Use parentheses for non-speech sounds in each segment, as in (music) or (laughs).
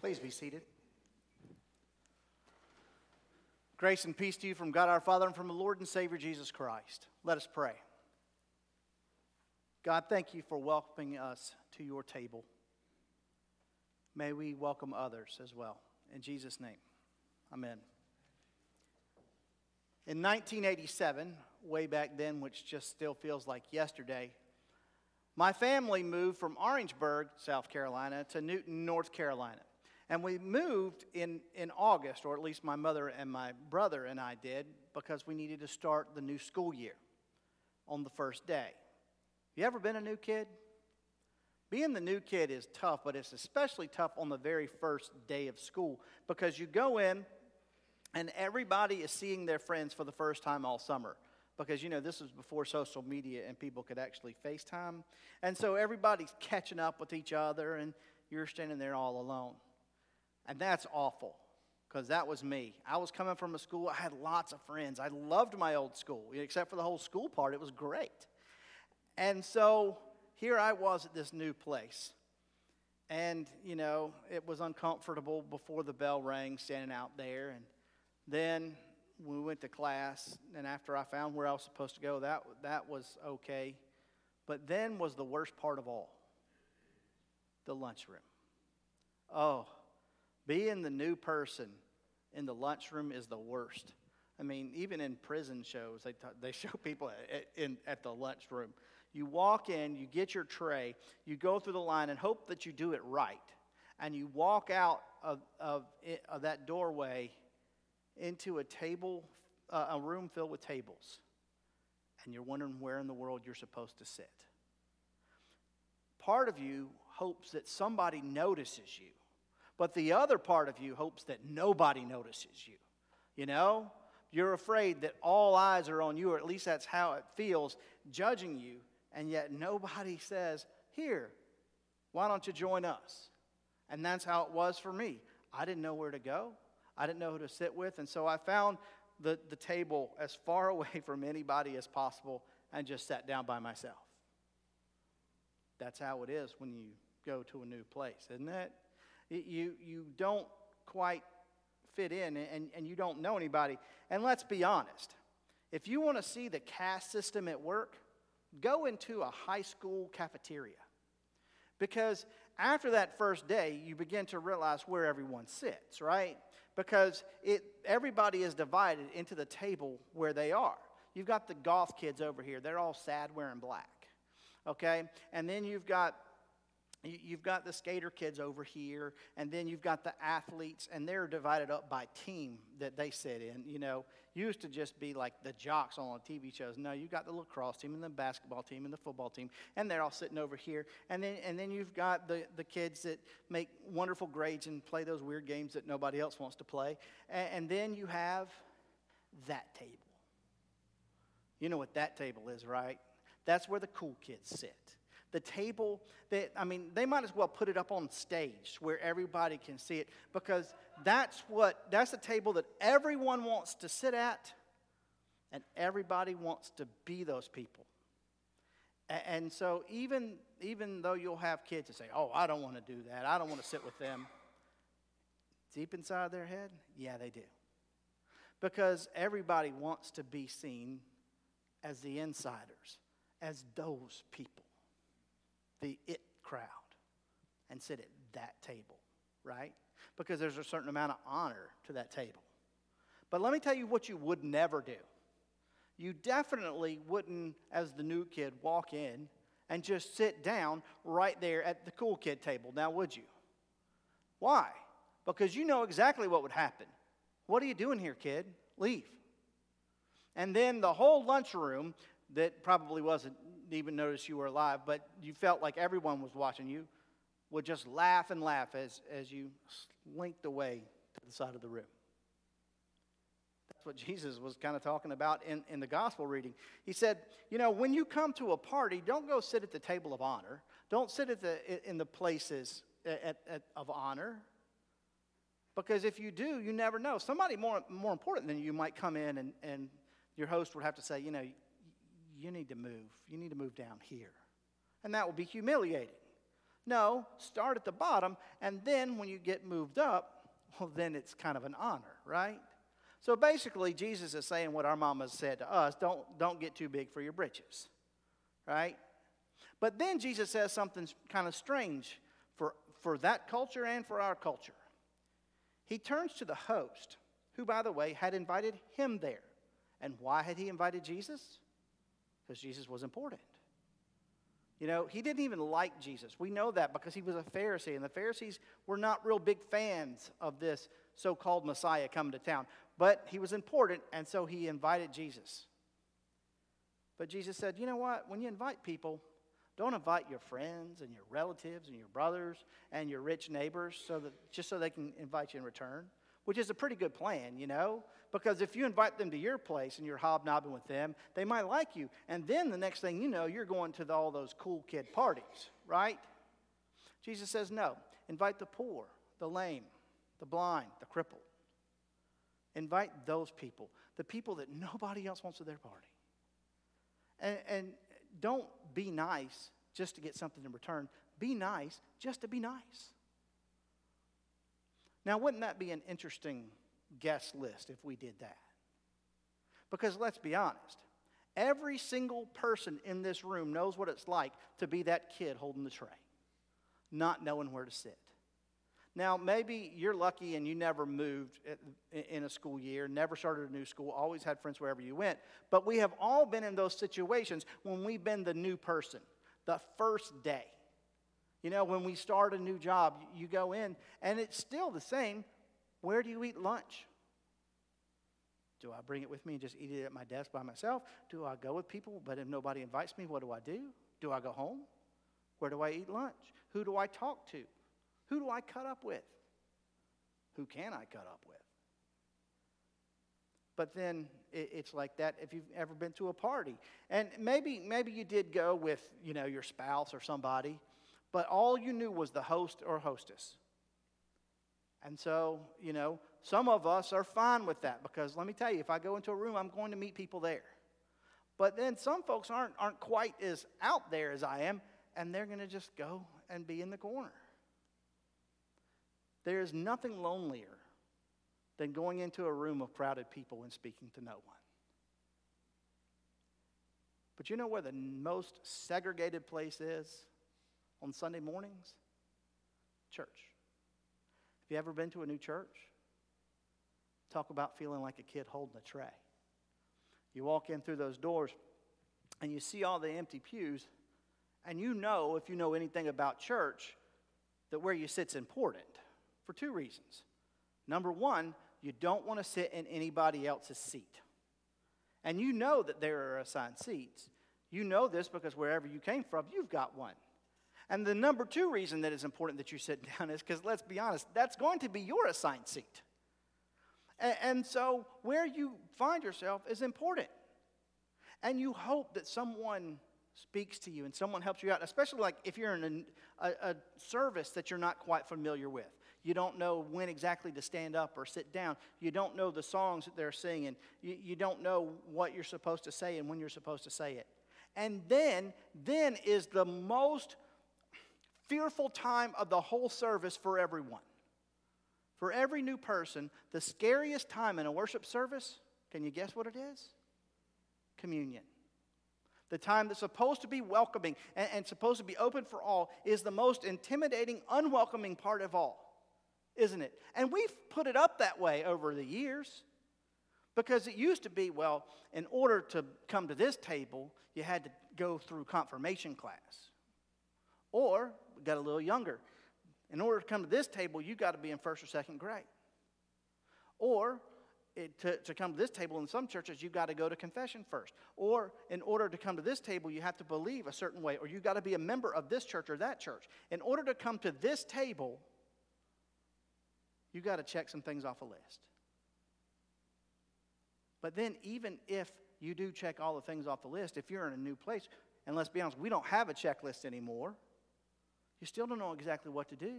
Please be seated. Grace and peace to you from God our Father and from the Lord and Savior Jesus Christ. Let us pray. God, thank you for welcoming us to your table. May we welcome others as well. In Jesus' name, amen. In 1987, way back then, which just still feels like yesterday, my family moved from Orangeburg, South Carolina, to Newton, North Carolina. And we moved in, in August, or at least my mother and my brother and I did, because we needed to start the new school year on the first day. You ever been a new kid? Being the new kid is tough, but it's especially tough on the very first day of school because you go in and everybody is seeing their friends for the first time all summer because you know this was before social media and people could actually FaceTime. And so everybody's catching up with each other and you're standing there all alone. And that's awful because that was me. I was coming from a school, I had lots of friends. I loved my old school, except for the whole school part, it was great. And so here I was at this new place. And, you know, it was uncomfortable before the bell rang, standing out there. And then we went to class, and after I found where I was supposed to go, that, that was okay. But then was the worst part of all the lunchroom. Oh, being the new person in the lunchroom is the worst. I mean, even in prison shows, they, t- they (laughs) show people at, in, at the lunchroom. You walk in, you get your tray, you go through the line and hope that you do it right. And you walk out of, of, of that doorway into a table, uh, a room filled with tables. And you're wondering where in the world you're supposed to sit. Part of you hopes that somebody notices you, but the other part of you hopes that nobody notices you. You know? You're afraid that all eyes are on you, or at least that's how it feels, judging you and yet nobody says, Here, why don't you join us? And that's how it was for me. I didn't know where to go, I didn't know who to sit with, and so I found the, the table as far (laughs) away from anybody as possible and just sat down by myself. That's how it is when you go to a new place, isn't it? You, you don't quite fit in and, and you don't know anybody. And let's be honest if you want to see the caste system at work, Go into a high school cafeteria. Because after that first day, you begin to realize where everyone sits, right? Because it, everybody is divided into the table where they are. You've got the goth kids over here, they're all sad wearing black, okay? And then you've got You've got the skater kids over here, and then you've got the athletes, and they're divided up by team that they sit in. You know, used to just be like the jocks on TV shows. No, you've got the lacrosse team and the basketball team and the football team, and they're all sitting over here. And then, and then you've got the, the kids that make wonderful grades and play those weird games that nobody else wants to play. And, and then you have that table. You know what that table is, right? That's where the cool kids sit the table that i mean they might as well put it up on stage where everybody can see it because that's what that's the table that everyone wants to sit at and everybody wants to be those people. And so even even though you'll have kids that say oh i don't want to do that. I don't want to sit with them deep inside their head yeah they do. Because everybody wants to be seen as the insiders as those people the it crowd and sit at that table, right? Because there's a certain amount of honor to that table. But let me tell you what you would never do. You definitely wouldn't, as the new kid, walk in and just sit down right there at the cool kid table. Now, would you? Why? Because you know exactly what would happen. What are you doing here, kid? Leave. And then the whole lunchroom that probably wasn't even notice you were alive, but you felt like everyone was watching you, would just laugh and laugh as, as you slinked away to the side of the room. That's what (laughs) Jesus was kind of talking about in, in the gospel reading. He said, You know, when you come to a party, don't go sit at the table of honor. Don't sit at the, in the places at, at, of honor. Because if you do, you never know. Somebody more, more important than you might come in, and, and your host would have to say, You know, you need to move. You need to move down here. And that will be humiliating. No, start at the bottom, and then when you get moved up, well, then it's kind of an honor, right? So basically, Jesus is saying what our mama said to us don't, don't get too big for your britches, right? But then Jesus says something kind of strange for, for that culture and for our culture. He turns to the host, who, by the way, had invited him there. And why had he invited Jesus? Because Jesus was important. You know, he didn't even like Jesus. We know that because he was a Pharisee, and the Pharisees were not real big fans of this so called Messiah coming to town. But he was important, and so he invited Jesus. But Jesus said, You know what? When you invite people, don't invite your friends and your relatives and your brothers and your rich neighbors so that, just so they can invite you in return, which is a pretty good plan, you know? Because if you invite them to your place and you're hobnobbing with them, they might like you. And then the next thing you know, you're going to the, all those cool kid parties, right? Jesus says, no. Invite the poor, the lame, the blind, the crippled. Invite those people, the people that nobody else wants at their party. And, and don't be nice just to get something in return. Be nice just to be nice. Now, wouldn't that be an interesting guest list if we did that. Because let's be honest, every single person in this room knows what it's like to be that kid holding the tray, not knowing where to sit. Now, maybe you're lucky and you never moved in a school year, never started a new school, always had friends wherever you went. But we have all been in those situations when we've been the new person, the first day. You know, when we start a new job, you go in and it's still the same. Where do you eat lunch? Do I bring it with me and just eat it at my desk by myself? Do I go with people, but if nobody invites me, what do I do? Do I go home? Where do I eat lunch? Who do I talk to? Who do I cut up with? Who can I cut up with? But then it's like that if you've ever been to a party. And maybe, maybe you did go with, you know, your spouse or somebody, but all you knew was the host or hostess. And so, you know, some of us are fine with that because let me tell you, if I go into a room, I'm going to meet people there. But then some folks aren't, aren't quite as out there as I am, and they're going to just go and be in the corner. There is nothing lonelier than going into a room of crowded people and speaking to no one. But you know where the most segregated place is on Sunday mornings? Church. Have you ever been to a new church? Talk about feeling like a kid holding a tray. You walk in through those doors and you see all the empty pews, and you know, if you know anything about church, that where you sit's important for two reasons. Number one, you don't want to sit in anybody else's seat. And you know that there are assigned seats. You know this because wherever you came from, you've got one. And the number two reason that it's important that you sit (laughs) down is because, let's be honest, that's going to be your assigned seat. And, and so, where you find yourself is important. And you hope that someone speaks to you and someone helps you out, especially like if you're in a, a, a service that you're not quite familiar with. You don't know when exactly to stand up or sit down. You don't know the songs that they're singing. You, you don't know what you're supposed to say and when you're supposed to say it. And then, then is the most fearful time of the whole service for everyone. For every new person, the scariest time in a worship service, can you guess what it is? Communion. The time that's supposed to be welcoming and, and supposed to be open for all is the most intimidating, unwelcoming part of all, isn't it? And we've put it up that way over the years. Because it used to be, well, in order to come to this table, you had to go through confirmation class. Or got a little younger. In order to come to this table, you got to be in first or second grade. Or it, to, to come to this table in some churches, you've got to go to confession first. Or in order to come to this table, you have to believe a certain way, or you've got to be a member of this church or that church. In order to come to this table, you've got to check some things off a list. But then, even if you do check all the things off the list, if you're in a new place, and let's be honest, we don't have a checklist anymore you still don't know exactly what to do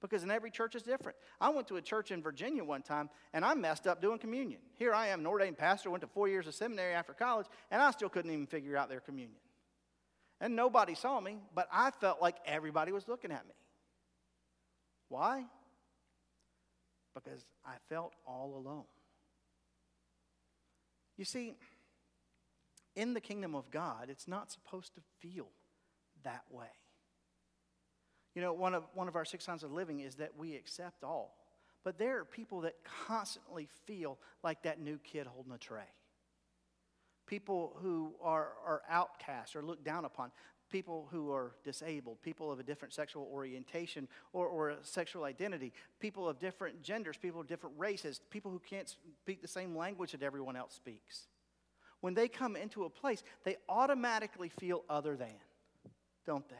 because in every church is different. I went to a church in Virginia one time and I messed up doing communion. Here I am, an ordained pastor, went to four years of seminary after college, and I still couldn't even figure out their communion. And nobody saw me, but I felt like everybody was looking at me. Why? Because I felt all alone. You see, in the kingdom of God, it's not supposed to feel that way. You know, one of, one of our six signs of living is that we accept all. But there are people that constantly feel like that new kid holding a tray. People who are, are outcasts or looked down upon. People who are disabled, people of a different sexual orientation or, or a sexual identity, people of different genders, people of different races, people who can't speak the same language that everyone else speaks. When they come into a place, they automatically feel other than, don't they?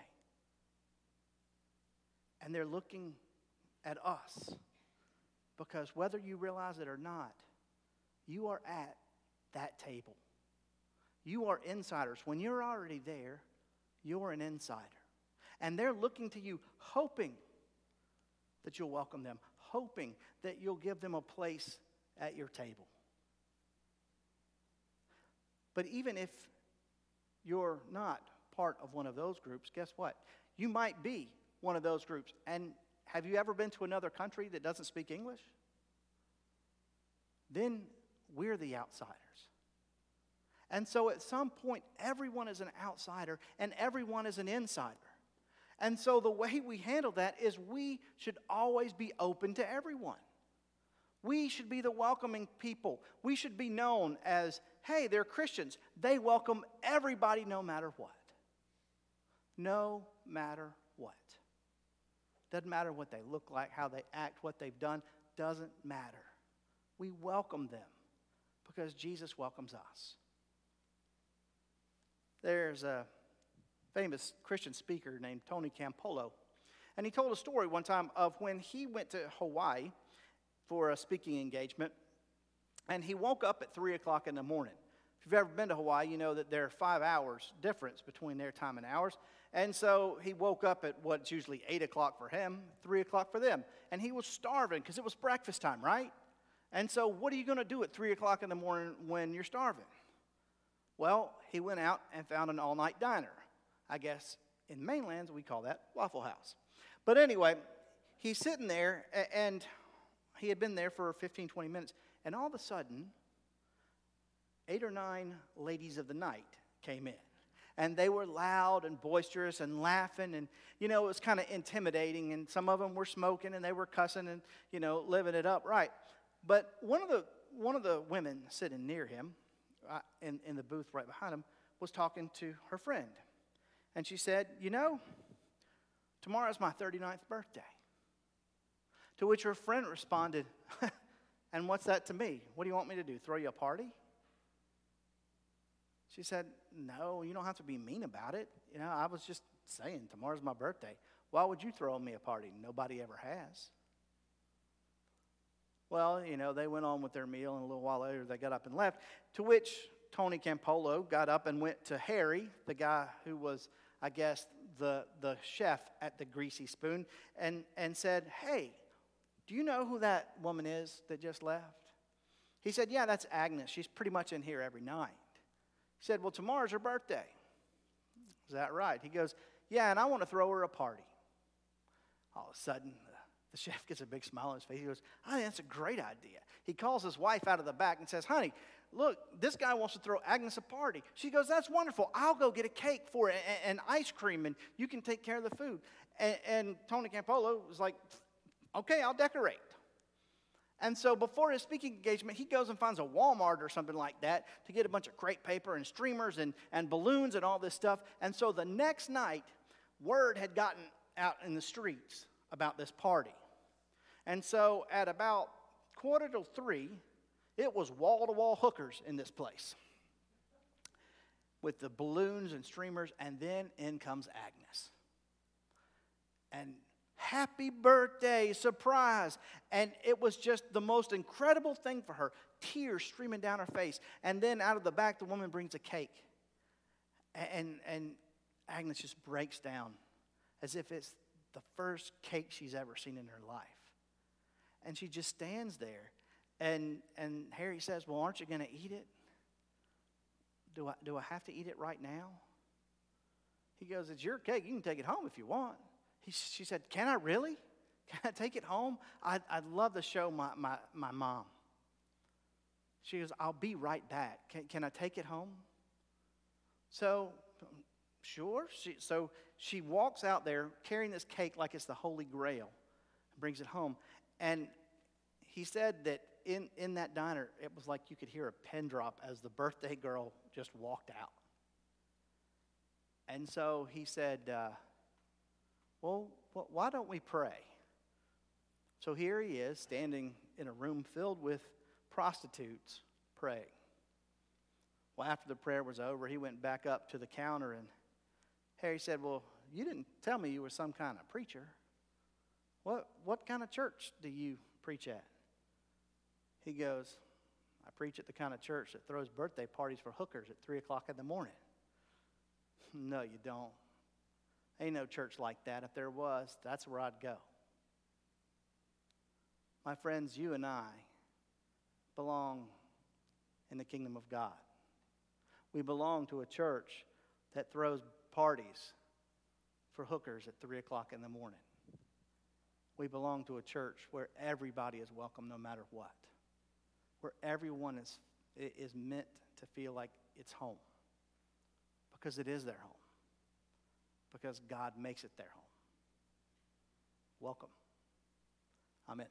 And they're looking at us because whether you realize it or not, you are at that table. You are insiders. When you're already there, you're an insider. And they're looking to you, hoping that you'll welcome them, hoping that you'll give them a place at your table. But even if you're not part of one of those groups, guess what? You might be one of those groups. And have you ever been to another country that doesn't speak English? Then we're the outsiders. And so at some point, everyone is an outsider and everyone is an insider. And so the way we handle that is we should always be open to everyone. We should be the welcoming people. We should be known as, hey, they're Christians. They welcome everybody no matter what. No matter. Doesn't matter what they look like, how they act, what they've done, doesn't matter. We welcome them because Jesus welcomes us. There's a famous Christian speaker named Tony Campolo, and he told a story one time of when he went to Hawaii for a speaking engagement, and he woke up at 3 o'clock in the morning. If you've ever been to Hawaii, you know that there are five hours difference between their time and ours. And so he woke up at what's usually 8 o'clock for him, 3 o'clock for them. And he was starving because it was breakfast time, right? And so, what are you going to do at 3 o'clock in the morning when you're starving? Well, he went out and found an all night diner. I guess in mainlands we call that Waffle House. But anyway, he's sitting there and he had been there for 15, 20 minutes. And all of a sudden, eight or nine ladies of the night came in and they were loud and boisterous and laughing and you know it was kind of intimidating and some of them were smoking and they were cussing and you know living it up right. But one of the one of the women sitting near him uh, in, in the booth right behind him was talking to her friend. And she said you know tomorrow's my 39th birthday. To which her friend responded (laughs) and what's that to me? What do you want me to do throw you a party she said, No, you don't have to be mean about it. You know, I was just saying, tomorrow's my birthday. Why would you throw me a party? Nobody ever has. Well, you know, they went on with their meal, and a little while later they got up and left. To which Tony Campolo got up and went to Harry, the guy who was, I guess, the, the chef at the Greasy Spoon, and, and said, Hey, do you know who that woman is that just left? He said, Yeah, that's Agnes. She's pretty much in here every night. He said, Well, tomorrow's her birthday. Is that right? He goes, Yeah, and I want to throw her a party. All of a sudden, the chef gets a big smile on his face. He goes, I think that's a great idea. He calls his wife out of the back and says, Honey, look, this guy wants to throw Agnes a party. She goes, That's wonderful. I'll go get a cake for it and, and ice cream, and you can take care of the food. And, and Tony Campolo was like, Okay, I'll decorate. And so before his speaking engagement, he goes and finds a Walmart or something like that to get a bunch of crepe paper and streamers and, and balloons and all this stuff. And so the next night, word had gotten out in the streets about this party. And so at about quarter to three, it was wall to wall hookers in this place with the balloons and streamers, and then in comes Agnes. And happy birthday, surprise. And it was just the most incredible thing for her. Tears streaming down her face. And then out of the back, the woman brings a cake. And, and Agnes just breaks down as if it's the first cake she's ever seen in her life. And she just stands there. And, and Harry says, Well, aren't you going to eat it? Do I, do I have to eat it right now? He goes, It's your cake. You can take it home if you want. He, she said, Can I really? (laughs) Can I take it home? I'd, I'd love to show my, my, my mom. She goes, I'll be right back. Can, can I take it home? So, sure. She, so she walks out there carrying this cake like it's the Holy Grail and brings it home. And he said that in, in that diner, it was like you could hear a pin drop as the birthday girl just walked out. And so he said, uh, Well, why don't we pray? So here he is, standing in a room filled with prostitutes, praying. Well, after the prayer was over, he went back up to the counter and Harry said, Well, you didn't tell me you were some kind of preacher. What, what kind of church do you preach at? He goes, I preach at the kind of church that throws birthday parties for hookers at 3 o'clock in the morning. (laughs) no, you don't. Ain't no church like that. If there was, that's where I'd go. My friends, you and I belong in the kingdom of God. We belong to a church that throws parties for hookers at 3 o'clock in the morning. We belong to a church where everybody is welcome no matter what, where everyone is, is meant to feel like it's home because it is their home, because God makes it their home. Welcome. Amen.